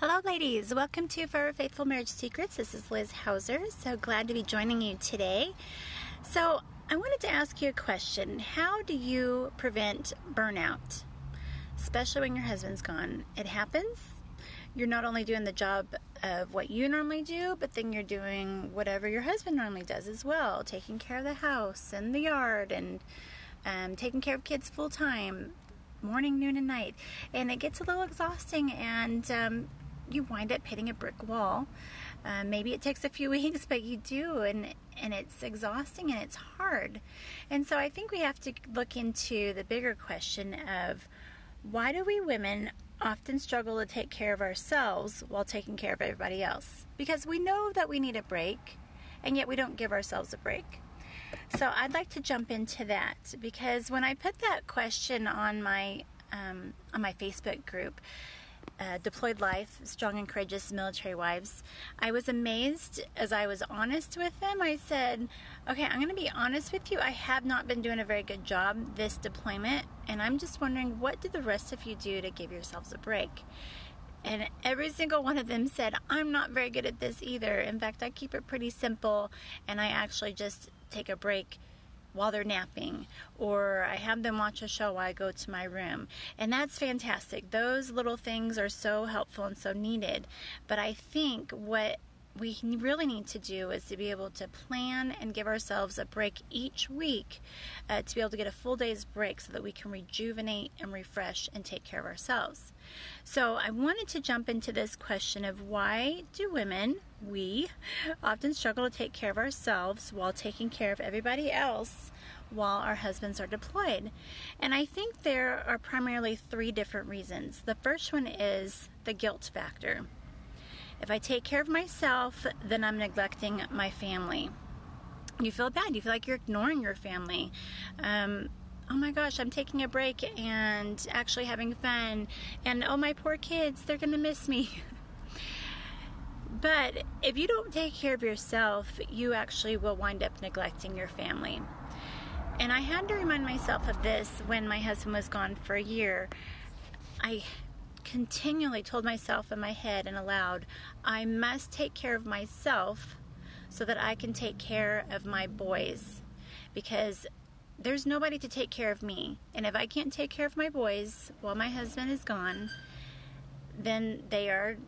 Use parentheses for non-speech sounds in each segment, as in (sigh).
Hello, ladies. Welcome to Forever Faithful Marriage Secrets. This is Liz Hauser. So glad to be joining you today. So, I wanted to ask you a question How do you prevent burnout, especially when your husband's gone? It happens. You're not only doing the job of what you normally do, but then you're doing whatever your husband normally does as well taking care of the house and the yard and um, taking care of kids full time morning, noon, and night. And it gets a little exhausting, and um, you wind up hitting a brick wall. Uh, maybe it takes a few (laughs) weeks, but you do, and and it's exhausting and it's hard. And so I think we have to look into the bigger question of why do we women often struggle to take care of ourselves while taking care of everybody else? Because we know that we need a break, and yet we don't give ourselves a break. So I'd like to jump into that because when I put that question on my um, on my Facebook group, uh, Deployed Life, Strong and Courageous Military Wives, I was amazed as I was honest with them. I said, Okay, I'm going to be honest with you. I have not been doing a very good job this deployment, and I'm just wondering what did the rest of you do to give yourselves a break? And every single one of them said, I'm not very good at this either. In fact, I keep it pretty simple, and I actually just take a break while they're napping, or I have them watch a show while I go to my room. And that's fantastic. Those little things are so helpful and so needed. But I think what we really need to do is to be able to plan and give ourselves a break each week uh, to be able to get a full day's break so that we can rejuvenate and refresh and take care of ourselves. So, I wanted to jump into this question of why do women, we, often struggle to take care of ourselves while taking care of everybody else while our husbands are deployed? And I think there are primarily three different reasons. The first one is the guilt factor. If I take care of myself, then I'm neglecting my family. You feel bad. You feel like you're ignoring your family. Um, oh my gosh, I'm taking a break and actually having fun. And oh, my poor kids, they're going to miss me. (laughs) but if you don't take care of yourself, you actually will wind up neglecting your family. And I had to remind myself of this when my husband was gone for a year. I continually told myself in my head and aloud, I must take care of myself so that I can take care of my boys. Because there's nobody to take care of me. And if I can't take care of my boys while my husband is gone, then they are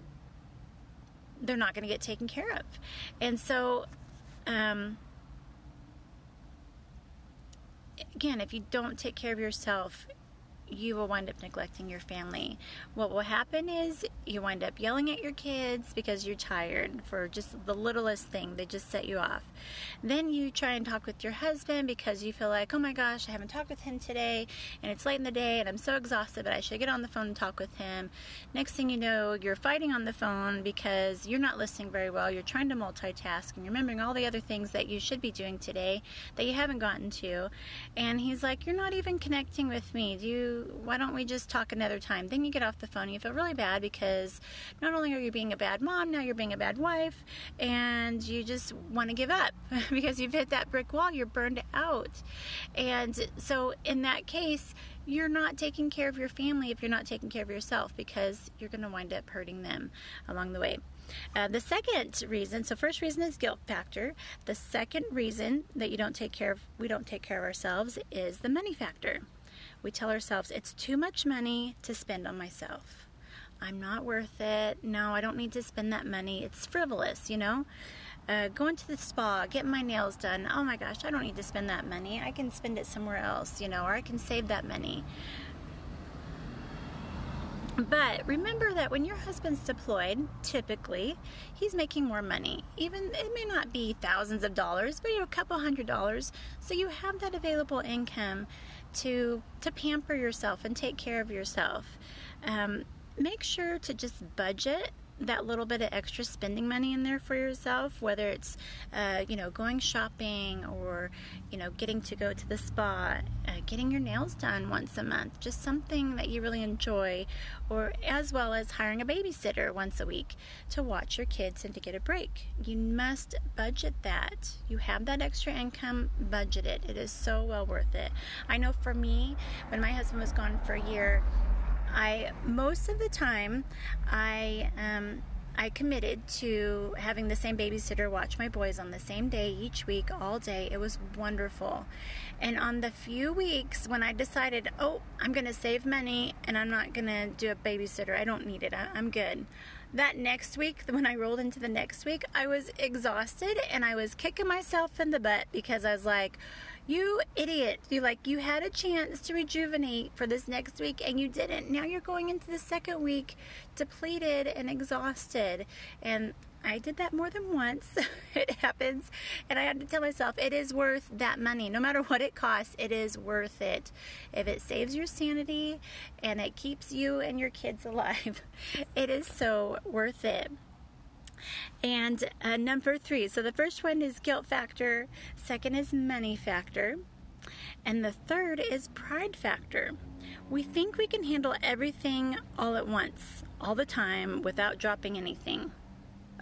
they're not going to get taken care of. And so um, again, if you don't take care of yourself, you will wind up neglecting your family. What will happen is you wind up yelling at your kids because you're tired for just the littlest thing. They just set you off. Then you try and talk with your husband because you feel like, oh my gosh, I haven't talked with him today and it's late in the day and I'm so exhausted, but I should get on the phone and talk with him. Next thing you know, you're fighting on the phone because you're not listening very well. You're trying to multitask and you're remembering all the other things that you should be doing today that you haven't gotten to. And he's like, You're not even connecting with me. Do you why don't we just talk another time? Then you get off the phone and you feel really bad because not only are you being a bad mom, now you're being a bad wife, and you just want to give up (laughs) because you've hit that brick wall, you're burned out. And so, in that case, you're not taking care of your family if you're not taking care of yourself because you're going to wind up hurting them along the way. Uh, the second reason, so first reason is guilt factor. The second reason that you don't take care of, we don't take care of ourselves is the money factor we tell ourselves it's too much money to spend on myself. I'm not worth it. No, I don't need to spend that money. It's frivolous, you know? Uh, going to the spa, getting my nails done. Oh my gosh, I don't need to spend that money. I can spend it somewhere else, you know, or I can save that money. But remember that when your husband's deployed, typically he's making more money. Even it may not be thousands of dollars, but you know, a couple hundred dollars. So you have that available income to to pamper yourself and take care of yourself. Um, make sure to just budget that little bit of extra spending money in there for yourself, whether it's, uh, you know, going shopping or, you know, getting to go to the spa, uh, getting your nails done once a month, just something that you really enjoy, or as well as hiring a babysitter once a week to watch your kids and to get a break. You must budget that. You have that extra income, budget it. It is so well worth it. I know for me, when my husband was gone for a year, I most of the time I um, I committed to having the same babysitter watch my boys on the same day each week, all day. It was wonderful. And on the few weeks when I decided, oh, I'm going to save money and I'm not going to do a babysitter, I don't need it, I, I'm good. That next week, when I rolled into the next week, I was exhausted and I was kicking myself in the butt because I was like, you idiot. You like you had a chance to rejuvenate for this next week and you didn't. Now you're going into the second week depleted and exhausted. And I did that more than once. (laughs) it happens. And I had to tell myself it is worth that money. No matter what it costs, it is worth it. If it saves your sanity and it keeps you and your kids (laughs) alive, it is so worth it. And uh, number three, so the first one is guilt factor, second is money factor, and the third is pride factor. We think we can handle everything all at once, all the time, without dropping anything.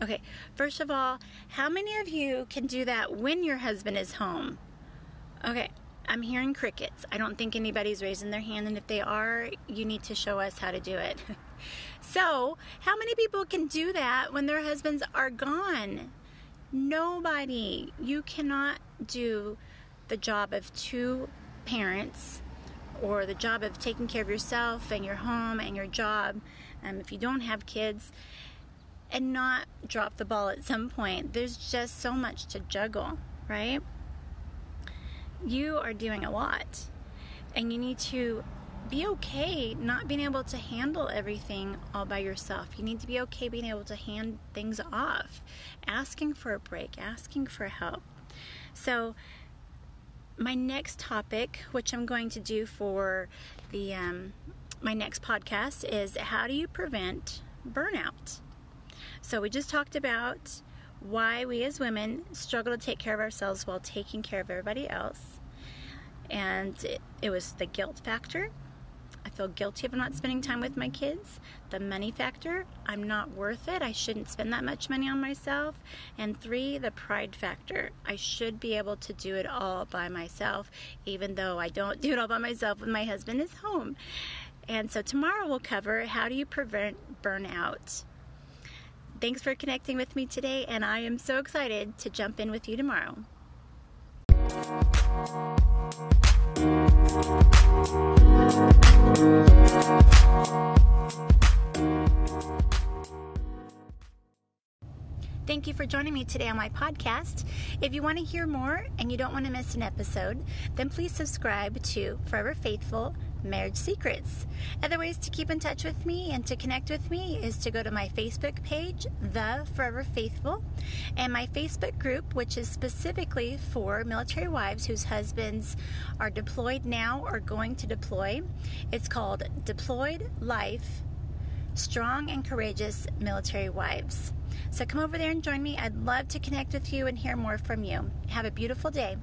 Okay, first of all, how many of you can do that when your husband is home? Okay, I'm hearing crickets. I don't think anybody's raising their hand, and if they are, you need to show us how to do it. (laughs) So, how many people can do that when their husbands are gone? Nobody. You cannot do the job of two parents or the job of taking care of yourself and your home and your job um, if you don't have kids and not drop the ball at some point. There's just so much to juggle, right? You are doing a lot and you need to be okay not being able to handle everything all by yourself. You need to be okay being able to hand things off, asking for a break, asking for help. So, my next topic, which I'm going to do for the um, my next podcast, is how do you prevent burnout? So we just talked about why we as women struggle to take care of ourselves while taking care of everybody else, and it, it was the guilt factor I feel guilty of not spending time with my kids. The money factor, I'm not worth it. I shouldn't spend that much money on myself. And three, the pride factor. I should be able to do it all by myself, even though I don't do it all by myself when my husband is home. And so tomorrow we'll cover how do you prevent burnout. Thanks for connecting with me today, and I am so excited to jump in with you tomorrow. Thank you for joining me today on my podcast. If you want to hear more and you don't want to miss an episode, then please subscribe to Forever Faithful Marriage Secrets. Other ways to keep in touch with me and to connect with me is to go to my Facebook page, The Forever Faithful, and my Facebook group, which is specifically for military wives whose husbands are deployed now or going to deploy. It's called Deployed Life Strong and Courageous Military Wives. So come over there and join me. I'd love to connect with you and hear more from you. Have a beautiful day.